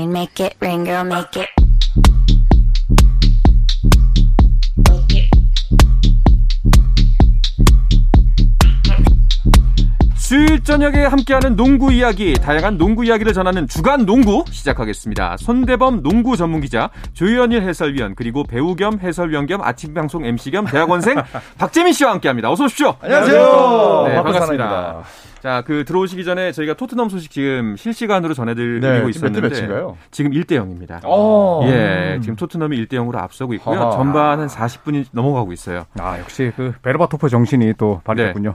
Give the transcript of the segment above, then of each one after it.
rain, make it rain, girl, make it. 수요일 저녁에 함께하는 농구 이야기, 다양한 농구 이야기를 전하는 주간 농구 시작하겠습니다. 손대범 농구 전문 기자, 조현일 해설위원, 그리고 배우 겸 해설위원 겸 아침 방송 MC 겸 대학원생 박재민 씨와 함께합니다. 어서 오십시오. 안녕하세요. 네, 반갑습니다. 자, 그 들어오시기 전에 저희가 토트넘 소식 지금 실시간으로 전해드리고 네, 있었는데 몇? 지금 1대 0입니다. 어. 예, 지금 토트넘이 1대 0으로 앞서고 있고요. 하하. 전반 한 40분이 넘어가고 있어요. 아 역시 그 베르바토프 정신이 또 발휘됐군요.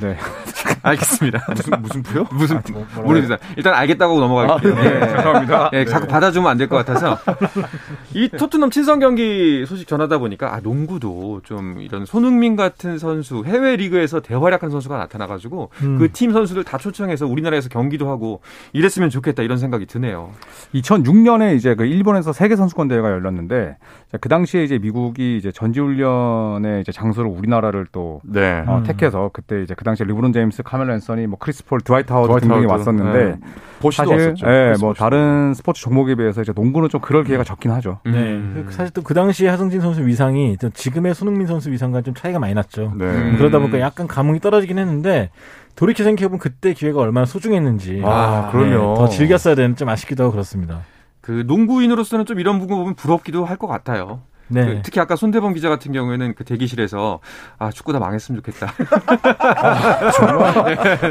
네. 알겠습니다. 무슨 무슨 부요? 무슨 모르겠어요. 일단 알겠다고 넘어갈게요. 아, 네. 예. 죄송합니다. 예, 자꾸 받아주면 안 될 것 같아서 이 토트넘 친선 경기 소식 전하다 보니까 아 농구도 좀 이런 손흥민 같은 선수 해외 리그에서 대활약한 선수가 나타나가지고 그팀 선수들 다 초청해서 우리나라에서 경기도 하고 이랬으면 좋겠다 이런 생각이 드네요. 2006년에 이제 그 일본에서 세계 선수권 대회가 열렸는데 자, 그 당시에 이제 미국이 이제 전지훈련의 이제 장소를 우리나라를 또 네. 어, 택해서 그때 이제 그 당시에 르브론 제임스, 카멜로 앤서니, 뭐 크리스 폴, 드와이트 하워드 드와이트 등등이 하워드. 왔었는데 네. 보시도 사실 왔었죠. 예, 뭐. 다른 스포츠 종목에 비해서 이제 농구는 좀 그럴 기회가 적긴 하죠. 네. 음. 사실 또 그 당시에 하승진 선수 위상이 좀 지금의 손흥민 선수 위상과 좀 차이가 많이 났죠. 네. 음. 그러다 보니까 약간 감흥이 떨어지긴 했는데 돌이켜 생각해보면 그때 기회가 얼마나 소중했는지. 아, 그럼요. 네, 더 즐겼어야 되는 좀 아쉽기도 하고 그렇습니다. 그 농구인으로서는 좀 이런 부분 보면 부럽기도 할 것 같아요. 네. 그 특히 아까 손대범 기자 같은 경우에는 그 대기실에서 아 축구 다 망했으면 좋겠다.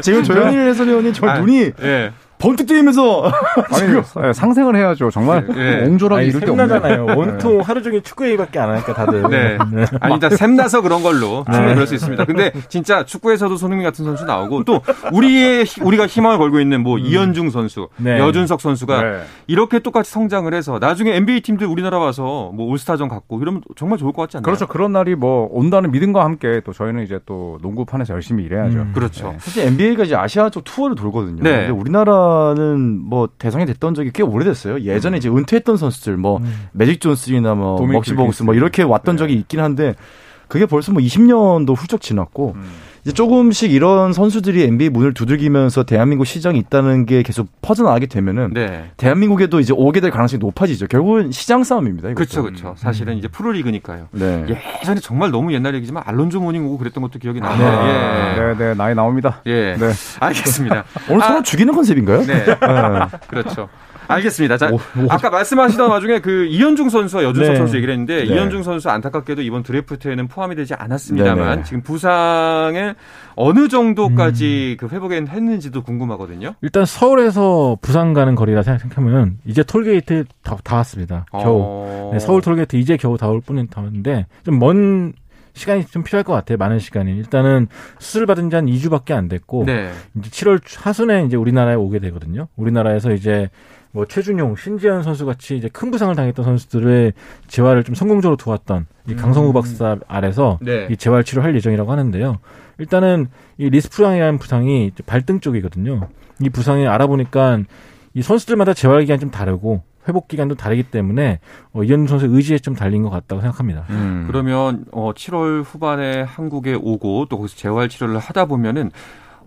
지금 조현일 해설위원이 정말 아, 눈이 예. 번뜩 뜨이면서 아니, 예, 상생을 해야죠. 정말 예. 옹졸하게 이럴 게 없네요. 샘나잖아요. 온통 하루 종일 축구 얘기밖에 안 하니까 다들. 네. 아니, 일단 샘나서 그런 걸로 충분히 그럴 수 있습니다. 근데 진짜 축구에서도 손흥민 같은 선수 나오고 또 우리의, 희- 우리가 희망을 걸고 있는 뭐 이현중 선수, 네. 여준석 선수가 네. 이렇게 똑같이 성장을 해서 나중에 NBA 팀들 우리나라 와서 뭐 올스타전 갖고 이러면 정말 좋을 것 같지 않나요? 그렇죠. 그런 날이 뭐 온다는 믿음과 함께 또 저희는 이제 또 농구판에서 열심히 일해야죠. 음. 그렇죠. 사실 NBA가 이제 아시아 쪽 투어를 돌거든요. 네. 근데 우리나라 는 뭐 대상이 됐던 적이 꽤 오래됐어요. 예전에 이제 은퇴했던 선수들 뭐 음. 매직 존슨이나 뭐 먹시 보그스 뭐. 이렇게 왔던 네. 적이 있긴 한데 그게 벌써 뭐 20년도 훌쩍 지났고 이제 조금씩 이런 선수들이 NBA 문을 두들기면서 대한민국 시장이 있다는 게 계속 퍼져나가게 되면은 네. 대한민국에도 이제 오게 될 가능성이 높아지죠. 결국은 시장 싸움입니다. 이것도. 그렇죠, 그렇죠. 사실은 이제 프로리그니까요. 네. 예전에 정말 너무 옛날 얘기지만 알론조 모닝 오고 그랬던 것도 기억이 나요. 아, 예. 네, 네, 나이 나옵니다. 예. 네. 알겠습니다. 오늘 아, 서로 죽이는 컨셉인가요? 네. 그렇죠. 알겠습니다. 자, 오, 오. 아까 말씀하시던 와중에 그 이현중 선수와 여준석 네. 선수 얘기를 했는데 네. 이현중 선수 안타깝게도 이번 드래프트에는 포함이 되지 않았습니다만 네네. 지금 부상을 어느 정도까지 그 회복했는지도 궁금하거든요. 일단 서울에서 부산 가는 거리라 생각하면 이제 톨게이트 다, 다 왔습니다. 겨우. 어... 네, 서울 톨게이트 이제 겨우 다 올 뿐인 다는데 좀 먼 시간이 좀 필요할 것 같아요. 많은 시간이. 일단은 수술 받은 지 한 2주밖에 안 됐고 네. 이제 7월 하순에 이제 우리나라에 오게 되거든요. 우리나라에서 이제 뭐 최준용, 신지현 선수 같이 이제 큰 부상을 당했던 선수들의 재활을 좀 성공적으로 도왔던 이 강성우 박사 아래서 네. 이 재활 치료할 예정이라고 하는데요. 일단은 이 리스프랑이라는 부상이 발등 쪽이거든요. 이 부상이 알아보니까 이 선수들마다 재활 기간이 좀 다르고 회복 기간도 다르기 때문에 어, 이현 선수의 의지에 좀 달린 것 같다고 생각합니다. 음. 그러면 어 7월 후반에 한국에 오고 또 거기서 재활 치료를 하다 보면은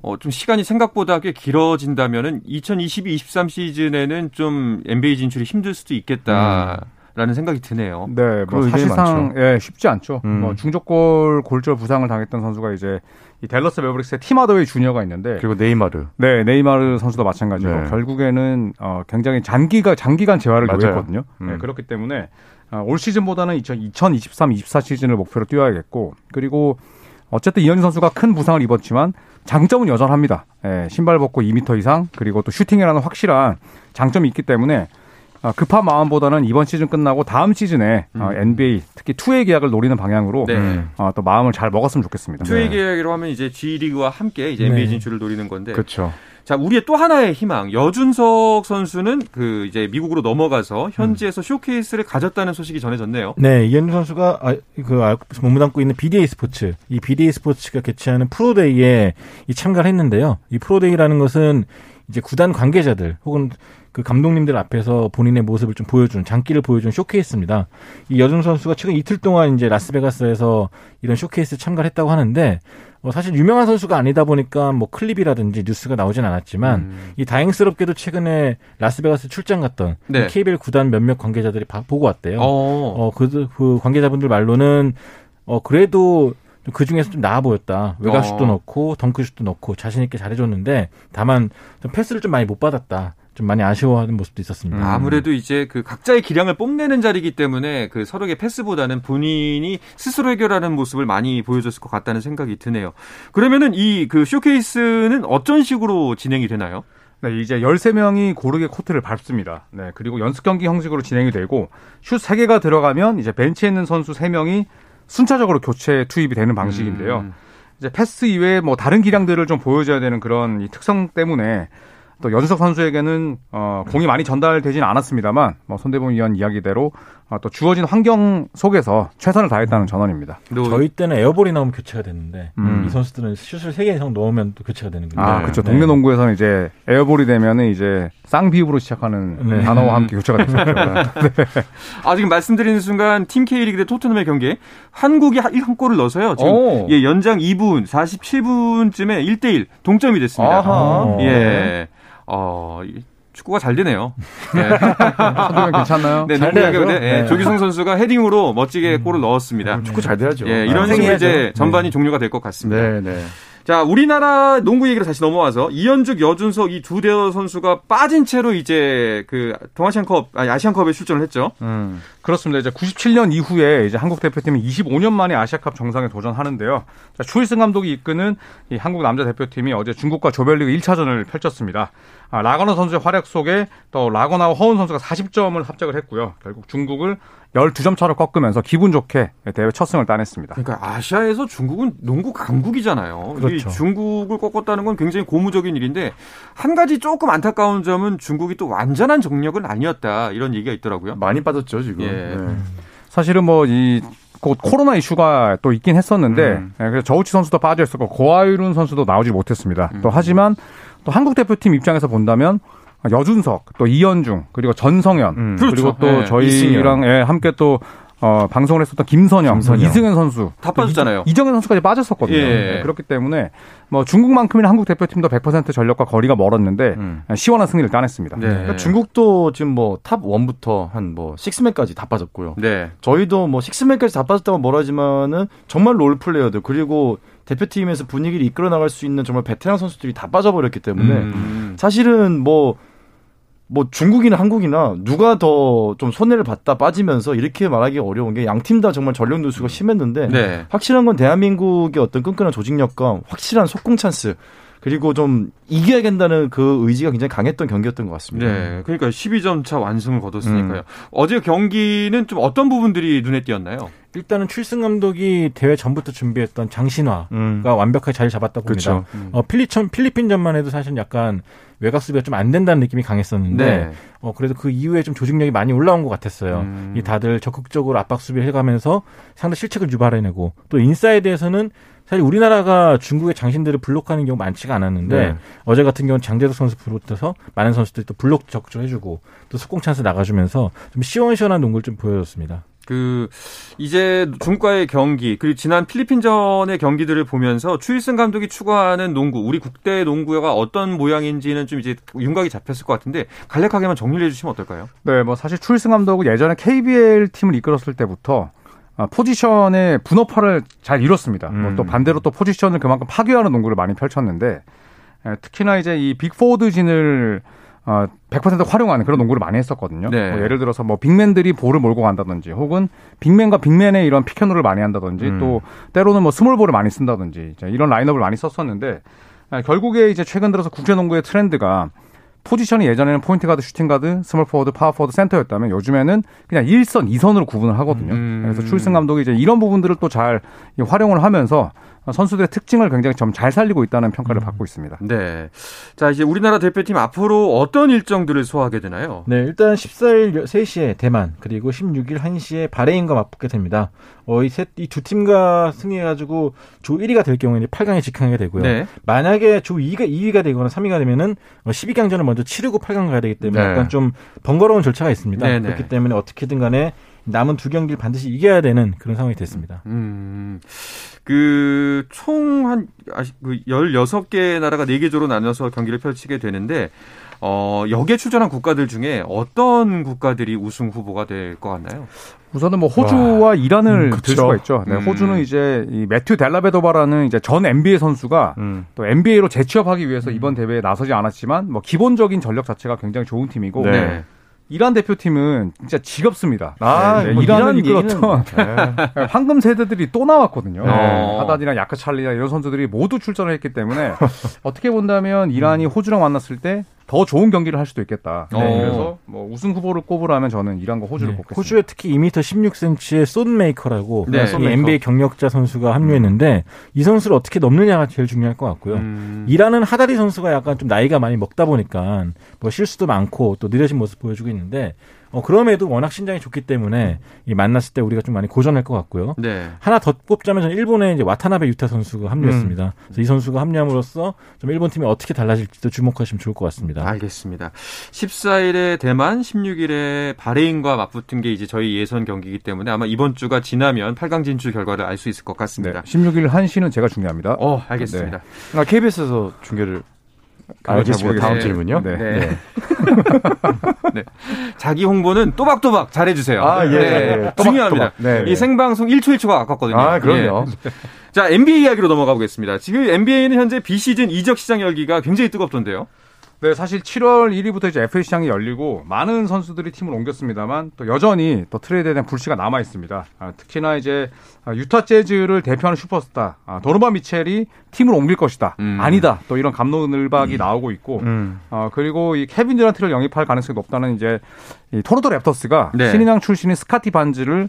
어, 좀 시간이 생각보다 꽤 길어진다면은 2022-23 시즌에는 좀 NBA 진출이 힘들 수도 있겠다라는 생각이 드네요. 네, 뭐 사실상. 예, 쉽지 않죠. 음. 뭐 중족골 골절 부상을 당했던 선수가 이제 이 댈러스 매버릭스의 팀 하더웨이 주니어가 있는데 그리고 네이마르. 네, 네이마르 선수도 마찬가지고 네. 결국에는 어, 굉장히 장기가 장기간 재활을 맞아요. 요했거든요. 음. 네, 그렇기 때문에 어, 올 시즌보다는 2023-24 시즌을 목표로 뛰어야겠고 그리고 어쨌든 이현중 선수가 큰 부상을 입었지만 장점은 여전합니다. 예, 신발 벗고 2m 이상 그리고 또 슈팅이라는 확실한 장점이 있기 때문에 어, 급한 마음보다는 이번 시즌 끝나고 다음 시즌에 어, NBA 특히 two-way 계약을 노리는 방향으로 네. 어, 또 마음을 잘 먹었으면 좋겠습니다. two-way 계약이라고 하면 이제 G 리그와 함께 이제 NBA 네. 진출을 노리는 건데 그렇죠. 자, 우리의 또 하나의 희망. 여준석 선수는 그 이제 미국으로 넘어가서 현지에서 쇼케이스를 가졌다는 소식이 전해졌네요. 네, 이현중 선수가 아, 그 아, 몸담고 있는 BDA 스포츠, 이 BDA 스포츠가 개최하는 pro day에 이 참가를 했는데요. 이 pro day라는 것은 이제 구단 관계자들 혹은 그 감독님들 앞에서 본인의 모습을 좀 보여준 장기를 보여준 쇼케이스입니다. 이 여준석 선수가 최근 이틀 동안 이제 라스베가스에서 이런 쇼케이스 참가를 했다고 하는데 뭐 사실 유명한 선수가 아니다 보니까 뭐 클립이라든지 뉴스가 나오진 않았지만 음. 이 다행스럽게도 최근에 라스베가스 출장 갔던 네. KBL 구단 몇몇 관계자들이 바, 보고 왔대요. 어, 그, 그 관계자분들 말로는 어 그래도 그 중에서 좀 나아 보였다. 외곽슛도 어. 넣고 덩크슛도 넣고 자신 있게 잘해줬는데 다만 좀 패스를 좀 많이 못 받았다. 좀 많이 아쉬워하는 모습도 있었습니다. 음. 아무래도 이제 그 각자의 기량을 뽐내는 자리이기 때문에 그 서로의 패스보다는 본인이 스스로 해결하는 모습을 많이 보여줬을 것 같다는 생각이 드네요. 그러면은 이 그 쇼케이스는 어떤 식으로 진행이 되나요? 네, 이제 13명이 고르게 코트를 밟습니다. 네, 그리고 연습 경기 형식으로 진행이 되고 슛 3개가 들어가면 이제 벤치에 있는 선수 3명이 순차적으로 교체 투입이 되는 방식인데요. 음. 이제 패스 이외에 뭐 다른 기량들을 좀 보여줘야 되는 그런 이 특성 때문에 또 여준석 선수에게는 어, 공이 많이 전달되지는 않았습니다만 뭐 손대범 위원 이야기대로 어, 또 주어진 환경 속에서 최선을 다했다는 전언입니다. 저희 때는 air ball이 나오면 교체가 됐는데 음. 이 선수들은 슛을 3개 이상 넣으면 또 교체가 되는 거예요. 아, 그렇죠. 네. 동네 농구에서는 이제 air ball이 되면은 이제 쌍비읍으로 시작하는 네. 단어와 함께 교체가 됐죠. 네. 아, 지금 말씀드리는 순간 팀 K리그 대 토트넘의 경기에 한국이 한 골을 넣어서요. 지금 예, 연장 2분 47분쯤에 1대1 동점이 됐습니다. 아하. 예. 어, 축구가 잘 되네요. 네. 괜찮나요? 네, 잘 돼야죠. 네, 네. 조기성 선수가 헤딩으로 멋지게 음. 골을 넣었습니다. 축구 잘 돼야죠. 예, 이런 아, 식으로 이제 전반이 네. 종료가 될 것 같습니다. 네, 네. 자, 우리나라 농구 얘기를 다시 넘어와서 이현죽, 여준석 이 두 대여 선수가 빠진 채로 이제 그 동아시안컵, 아니 아시안컵에 출전을 했죠. 음. 그렇습니다. 이제 97년 이후에 이제 한국 대표팀이 25년 만에 아시아컵 정상에 도전하는데요. 자, 추일승 감독이 이끄는 이 한국 남자 대표팀이 어제 중국과 조별리그 1차전을 펼쳤습니다. 아, 라거나 선수의 활약 속에 또 라거나와 허운 선수가 40점을 합작을 했고요. 결국 중국을 12점 차로 꺾으면서 기분 좋게 대회 첫 승을 따냈습니다. 그러니까 아시아에서 중국은 농구 강국이잖아요. 그렇죠. 중국을 꺾었다는 건 굉장히 고무적인 일인데 한 가지 조금 안타까운 점은 중국이 또 완전한 정력은 아니었다 이런 얘기가 있더라고요. 많이 빠졌죠 지금. 예. 네. 사실은 뭐이 곧 코로나 이슈가 또 있긴 했었는데 음. 예, 그래서 저우치 선수도 빠져 있었고 고아유룬 선수도 나오지 못했습니다. 음. 또 하지만 또 한국 대표팀 입장에서 본다면 여준석, 또 이현중, 그리고 전성현, 음. 그리고 그렇죠. 또 네. 저희랑 예, 함께 또 어, 방송을 했었던 김선영, 김선영. 이승현 선수 다 빠졌잖아요. 이정현 선수까지 빠졌었거든요. 예. 네, 그렇기 때문에 뭐 중국만큼이나 한국 대표팀도 100% 전력과 거리가 멀었는데 음. 시원한 승리를 따냈습니다. 네. 그러니까 중국도 지금 뭐 top 1부터 한 뭐 식스맨까지 다 빠졌고요. 네. 저희도 뭐 식스맨까지 다 빠졌다고 뭐라지만은 정말 role player들 그리고 대표팀에서 분위기를 이끌어 나갈 수 있는 정말 베테랑 선수들이 다 빠져버렸기 때문에 음. 사실은 뭐 뭐 중국이나 한국이나 누가 더 좀 손해를 봤다 빠지면서 이렇게 말하기 어려운 게 양 팀 다 정말 전력 누수가 심했는데 네. 확실한 건 대한민국의 어떤 끈끈한 조직력과 확실한 속공 찬스 그리고 좀 이겨야 된다는 그 의지가 굉장히 강했던 경기였던 것 같습니다. 네. 그러니까 12점 차 완승을 거뒀으니까요. 음. 어제 경기는 좀 어떤 부분들이 눈에 띄었나요? 일단은 출승 감독이 대회 전부터 준비했던 장신화가 음. 완벽하게 자리 잡았다고 봅니다. 음. 어, 필리천, 필리핀전만 해도 사실 약간 외곽 수비가 좀 안 된다는 느낌이 강했었는데 네. 어 그래도 그 이후에 좀 조직력이 많이 올라온 것 같았어요. 음. 이 다들 적극적으로 압박 수비를 해가면서 상대 실책을 유발해내고 또 인사이드에서는 사실 우리나라가 중국의 장신들을 블록하는 경우 많지가 않았는데 네. 어제 같은 경우는 장재석 선수 비롯해서 많은 선수들이 또 블록 적극해주고 또 속공 찬스 나가주면서 좀 시원시원한 농구를 좀 보여줬습니다. 그 이제 중과의 경기 그리고 지난 필리핀전의 경기들을 보면서 추일승 감독이 추구하는 농구 우리 국대 농구가 어떤 모양인지는 좀 이제 윤곽이 잡혔을 것 같은데 간략하게만 정리를 해주시면 어떨까요? 네, 뭐 사실 추일승 감독은 예전에 KBL 팀을 이끌었을 때부터 아, 포지션의 분업화를 잘 이뤘습니다. 뭐 음. 뭐또 반대로 또 포지션을 그만큼 파괴하는 농구를 많이 펼쳤는데 특히나 이제 이 빅 포워드진을 어, 100% 활용하는 그런 농구를 많이 했었거든요. 네. 뭐 예를 들어서 뭐 big man들이 볼을 몰고 간다든지 혹은 빅맨과 빅맨의 이런 pick and roll을 많이 한다든지 음. 또 때로는 뭐 small ball을 많이 쓴다든지 이런 라인업을 많이 썼었는데 결국에 이제 최근 들어서 국제 농구의 트렌드가 포지션이 예전에는 포인트 가드, 슈팅 가드, 스몰 포워드, 파워 포워드, 센터였다면 요즘에는 그냥 1선, 2선으로 구분을 하거든요. 음. 그래서 추일승 감독이 이제 이런 부분들을 또 잘 활용을 하면서 선수들의 특징을 굉장히 좀 잘 살리고 있다는 평가를 음. 받고 있습니다. 네. 자, 이제 우리나라 대표팀 앞으로 어떤 일정들을 소화하게 되나요? 네, 일단 14일 3시에 대만, 그리고 16일 1시에 바레인과 맞붙게 됩니다. 어, 이 셋, 이두 팀과 승리해가지고 조 1위가 될 경우에는 8강에 직행하게 되고요. 네. 만약에 조 2위가 2위가 되거나 3위가 되면은 12강전을 어, 먼저 치르고 8강 가야 되기 때문에 네. 약간 좀 번거로운 절차가 있습니다. 네, 네. 그렇기 때문에 어떻게든 간에 남은 두 경기를 반드시 이겨야 되는 그런 상황이 됐습니다. 음, 그, 총 한, 그 16개 나라가 4개 조로 나눠서 경기를 펼치게 되는데, 어, 여기에 출전한 국가들 중에 어떤 국가들이 우승 후보가 될 것 같나요? 우선은 뭐 호주와 와, 이란을 음, 들 수가 있죠. 네, 음. 호주는 이제 이 매튜 델라베도바라는 이제 전 NBA 선수가 음. 또 NBA로 재취업하기 위해서 음. 이번 대회에 나서지 않았지만 뭐 기본적인 전력 자체가 굉장히 좋은 팀이고 네. 이란 대표팀은 진짜 지겹습니다. 아, 네, 네. 뭐 이란을 이끌었던 네. 황금 세대들이 또 나왔거든요. 네. 하단이나 야크찰리나 이런 선수들이 모두 출전을 했기 때문에 어떻게 본다면 이란이 호주랑 만났을 때더 좋은 경기를 할 수도 있겠다. 네, 어. 그래서 뭐 우승 후보를 꼽으라면 저는 이란과 호주를 네. 꼽겠습니다. 호주에 특히 2m 16cm의 손메이커라고 네, 이 NBA 경력자 선수가 합류했는데 음. 이 선수를 어떻게 넘느냐가 제일 중요할 것 같고요. 음. 이란은 하다리 선수가 약간 좀 나이가 많이 먹다 보니까 뭐 실수도 많고 또 느려진 모습 보여주고 있는데 어, 그럼에도 워낙 신장이 좋기 때문에 이 만났을 때 우리가 좀 많이 고전할 것 같고요. 네. 하나 더 뽑자면 저는 일본의 이제 와타나베 유타 선수가 합류했습니다. 음. 그래서 이 선수가 합류함으로써 좀 일본 팀이 어떻게 달라질지도 주목하시면 좋을 것 같습니다. 알겠습니다. 14일에 대만, 16일에 바레인과 맞붙은 게 이제 저희 예선 경기이기 때문에 아마 이번 주가 지나면 8강 진출 결과를 알 수 있을 것 같습니다. 네. 16일 1시는 제가 중요합니다. 어, 알겠습니다. 네. 아, KBS에서 중계를 알겠습니다. 다음 네. 질문요. 네. 네. 네. 네. 자기 홍보는 또박또박 잘해주세요. 아, 예. 네. 예. 또박, 중요합니다. 또박. 네. 이 생방송 1초 1초가 아깝거든요. 아, 그럼요. 예. 자, NBA 이야기로 넘어가 보겠습니다. 지금 NBA는 현재 비시즌 이적 시장 열기가 굉장히 뜨겁던데요. 네, 사실 7월 1일부터 이제 FA 시장이 열리고 많은 선수들이 팀을 옮겼습니다만 또 여전히 또 트레이드에 대한 불씨가 남아 있습니다. 아, 특히나 이제 아, 유타 재즈를 대표하는 슈퍼스타 아, 도노반 미첼이 팀을 옮길 것이다. 음. 아니다. 또 이런 갑론을박이 음. 나오고 있고 음. 어, 그리고 이 케빈 듀란트를 영입할 가능성이 높다는 이제 이 토론토 랩터스가 네. 신인왕 출신인 스카티 반즈를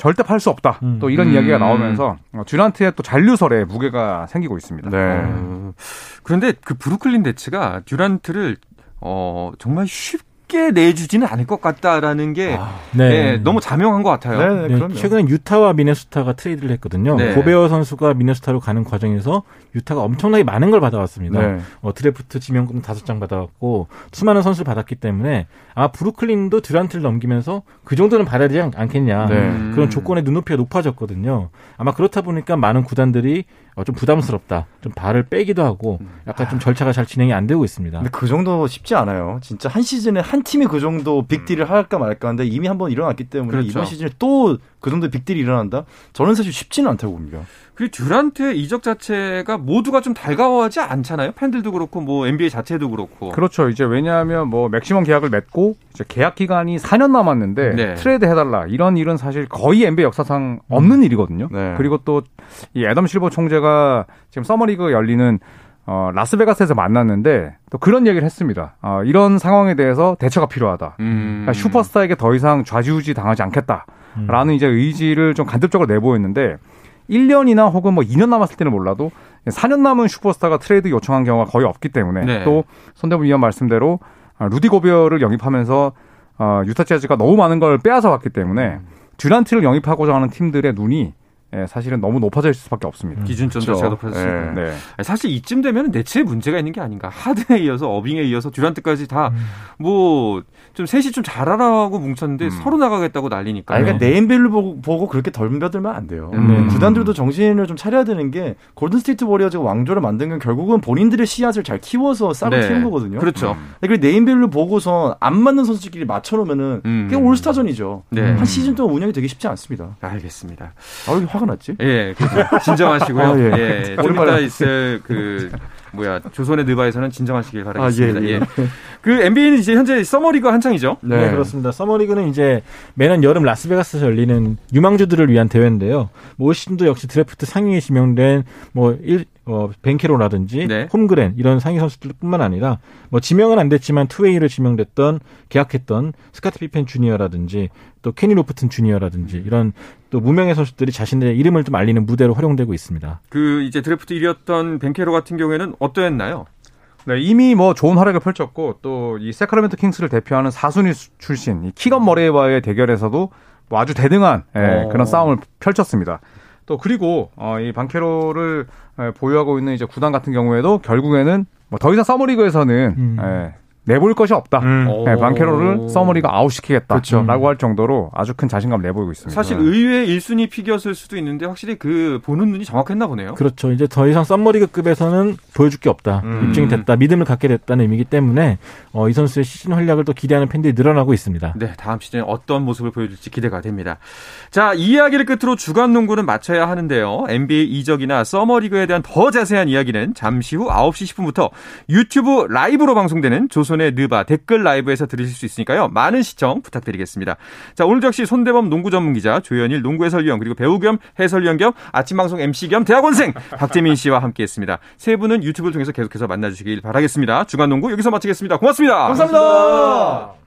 절대 팔 수 없다. 음. 또 이런 음. 이야기가 나오면서 어, 듀란트의 또 잔류설에 무게가 생기고 있습니다. 네. 어. 그런데 그 브루클린 네츠가 듀란트를 어 정말 쉽게 쉽게 내주지는 않을 것 같다라는 게 아, 네. 네, 너무 자명한 것 같아요. 네, 네, 최근에 유타와 미네소타가 트레이드를 했거든요. 네. 고베어 선수가 미네소타로 가는 과정에서 유타가 엄청나게 많은 걸 받아왔습니다. 네. 어, 드래프트 지명금 다섯 장 받아왔고 수많은 선수를 받았기 때문에 아 브루클린도 듀란트를 넘기면서 그 정도는 받아야 되지 않 겠냐 네. 그런 조건의 눈높이가 높아졌거든요. 아마 그렇다 보니까 많은 구단들이 어, 좀 부담스럽다. 좀 발을 빼기도 하고 약간 좀 절차가 잘 진행이 안 되고 있습니다. 근데 그 정도 쉽지 않아요. 진짜 한 시즌에 한 팀이 그 정도 빅딜을 음. 할까 말까 하는데 이미 한 번 일어났기 때문에 그렇죠. 이번 시즌에 또 그 정도 빅딜이 일어난다? 저는 사실 쉽지는 않다고 봅니다. 그리고 듀란트의 이적 자체가 모두가 좀 달가워하지 않잖아요. 팬들도 그렇고 뭐 NBA 자체도 그렇고. 그렇죠. 이제 왜냐하면 뭐 맥시멈 계약을 맺고 이제 계약 기간이 4년 남았는데 네. 트레이드 해달라 이런 일은 사실 거의 NBA 역사상 없는 음. 일이거든요. 네. 그리고 또 이 애덤 실버 총재가 지금 서머리그 열리는 어, 라스베가스에서 만났는데 또 그런 얘기를 했습니다. 어, 이런 상황에 대해서 대처가 필요하다. 음. 그러니까 슈퍼스타에게 더 이상 좌지우지 당하지 않겠다라는 음. 이제 의지를 좀 간접적으로 내보였는데 1년이나 혹은 뭐 2년 남았을 때는 몰라도 4년 남은 슈퍼스타가 트레이드 요청한 경우가 거의 없기 때문에 네. 또 손대범 위원 말씀대로 아, 루디 고베어를 영입하면서 어, 유타 재즈가 너무 많은 걸 빼앗아 왔기 때문에 듀란트를 영입하고자 하는 팀들의 눈이 예, 사실은 너무 높아져 있을 수밖에 없습니다. 기준점 자체가 그렇죠. 높아졌습니다. 네. 네. 사실 이쯤 되면 네츠에 문제가 있는 게 아닌가. 하든에 이어서 어빙에 이어서 듀란트까지 다 뭐좀 음. 셋이 좀 잘하라고 뭉쳤는데 음. 서로 나가겠다고 난리니까. 아, 그러니까 네임밸류 보고, 보고 그렇게 덤벼들면 안 돼요. 음. 구단들도 정신을 좀 차려야 되는 게 골든 스테이트 워리어즈가 왕조를 만든 건 결국은 본인들의 씨앗을 잘 키워서 싹을 네. 키운 거거든요. 그렇죠. 음. 그리고 네임밸류 보고서 안 맞는 선수들끼리 맞춰놓으면은 음. 그게 올스타전이죠. 네. 한 시즌 동안 운영이 되기 쉽지 않습니다. 알겠습니다. 아, 화가 났지? 예. 진정하시고요. 아, 예. 예, 좀 이따 있을 그 뭐야 조선의 느바에서는 진정하시길 바라겠습니다. 아, 예, 예. 예. 그 NBA는 이제 현재 서머리그 한창이죠. 네. 네. 그렇습니다. 서머리그는 이제 매년 여름 라스베가스에서 열리는 유망주들을 위한 대회인데요. 뭐올 시즌도 역시 드래프트 상위에 지명된 뭐 1, 어, 벤케로라든지 네. 홈그렌 이런 상위 선수들뿐만 아니라 뭐 지명은 안 됐지만 two-way를 지명됐던 계약했던 스카티 피펜 주니어라든지 또 케니 로프튼 주니어라든지 이런 또 무명의 선수들이 자신의 이름을 좀 알리는 무대로 활용되고 있습니다. 그 이제 드래프트 1위였던 벤케로 같은 경우에는 어떠했나요? 네, 이미 뭐 좋은 활약을 펼쳤고 또 이 세크라멘토 킹스를 대표하는 사순위 출신 이 키건 머레이와의 대결에서도 뭐 아주 대등한 예, 그런 싸움을 펼쳤습니다. 또 그리고 어, 이 방케로를 예, 보유하고 있는 이제 구단 같은 경우에도 결국에는 뭐 더 이상 서머리그에서는 음. 예, 내볼 것이 없다. 음. 네, 반케로를 서머리가 아웃시키겠다라고 그렇죠. 할 정도로 아주 큰 자신감을 내보이고 있습니다. 사실 의외의 1순위 피겨였을 수도 있는데 확실히 그 보는 눈이 정확했나 보네요. 그렇죠. 이제 더 이상 썸머리그급에서는 보여줄 게 없다. 음. 입증이 됐다. 믿음을 갖게 됐다는 의미이기 때문에 어, 이 선수의 시즌 활약을 또 기대하는 팬들이 늘어나고 있습니다. 네, 다음 시즌에 어떤 모습을 보여줄지 기대가 됩니다. 자, 이 이야기를 끝으로 주간 농구는 마쳐야 하는데요. NBA 이적이나 서머리그에 대한 더 자세한 이야기는 잠시 후 9시 10분부터 유튜브 라이브로 방송되는 조선 의 느바 댓글 라이브에서 들으실 수 있으니까요. 많은 시청 부탁드리겠습니다. 자, 오늘 역시 손대범 농구 전문 기자, 조현일 농구 해설위원, 그리고 배우 겸 해설위원 겸 아침 방송 MC 겸 대학원생 박재민 씨와 함께 했습니다. 세 분은 유튜브를 통해서 계속해서 만나 주시길 바라겠습니다. 주간 농구 여기서 마치겠습니다. 고맙습니다. 감사합니다. 감사합니다.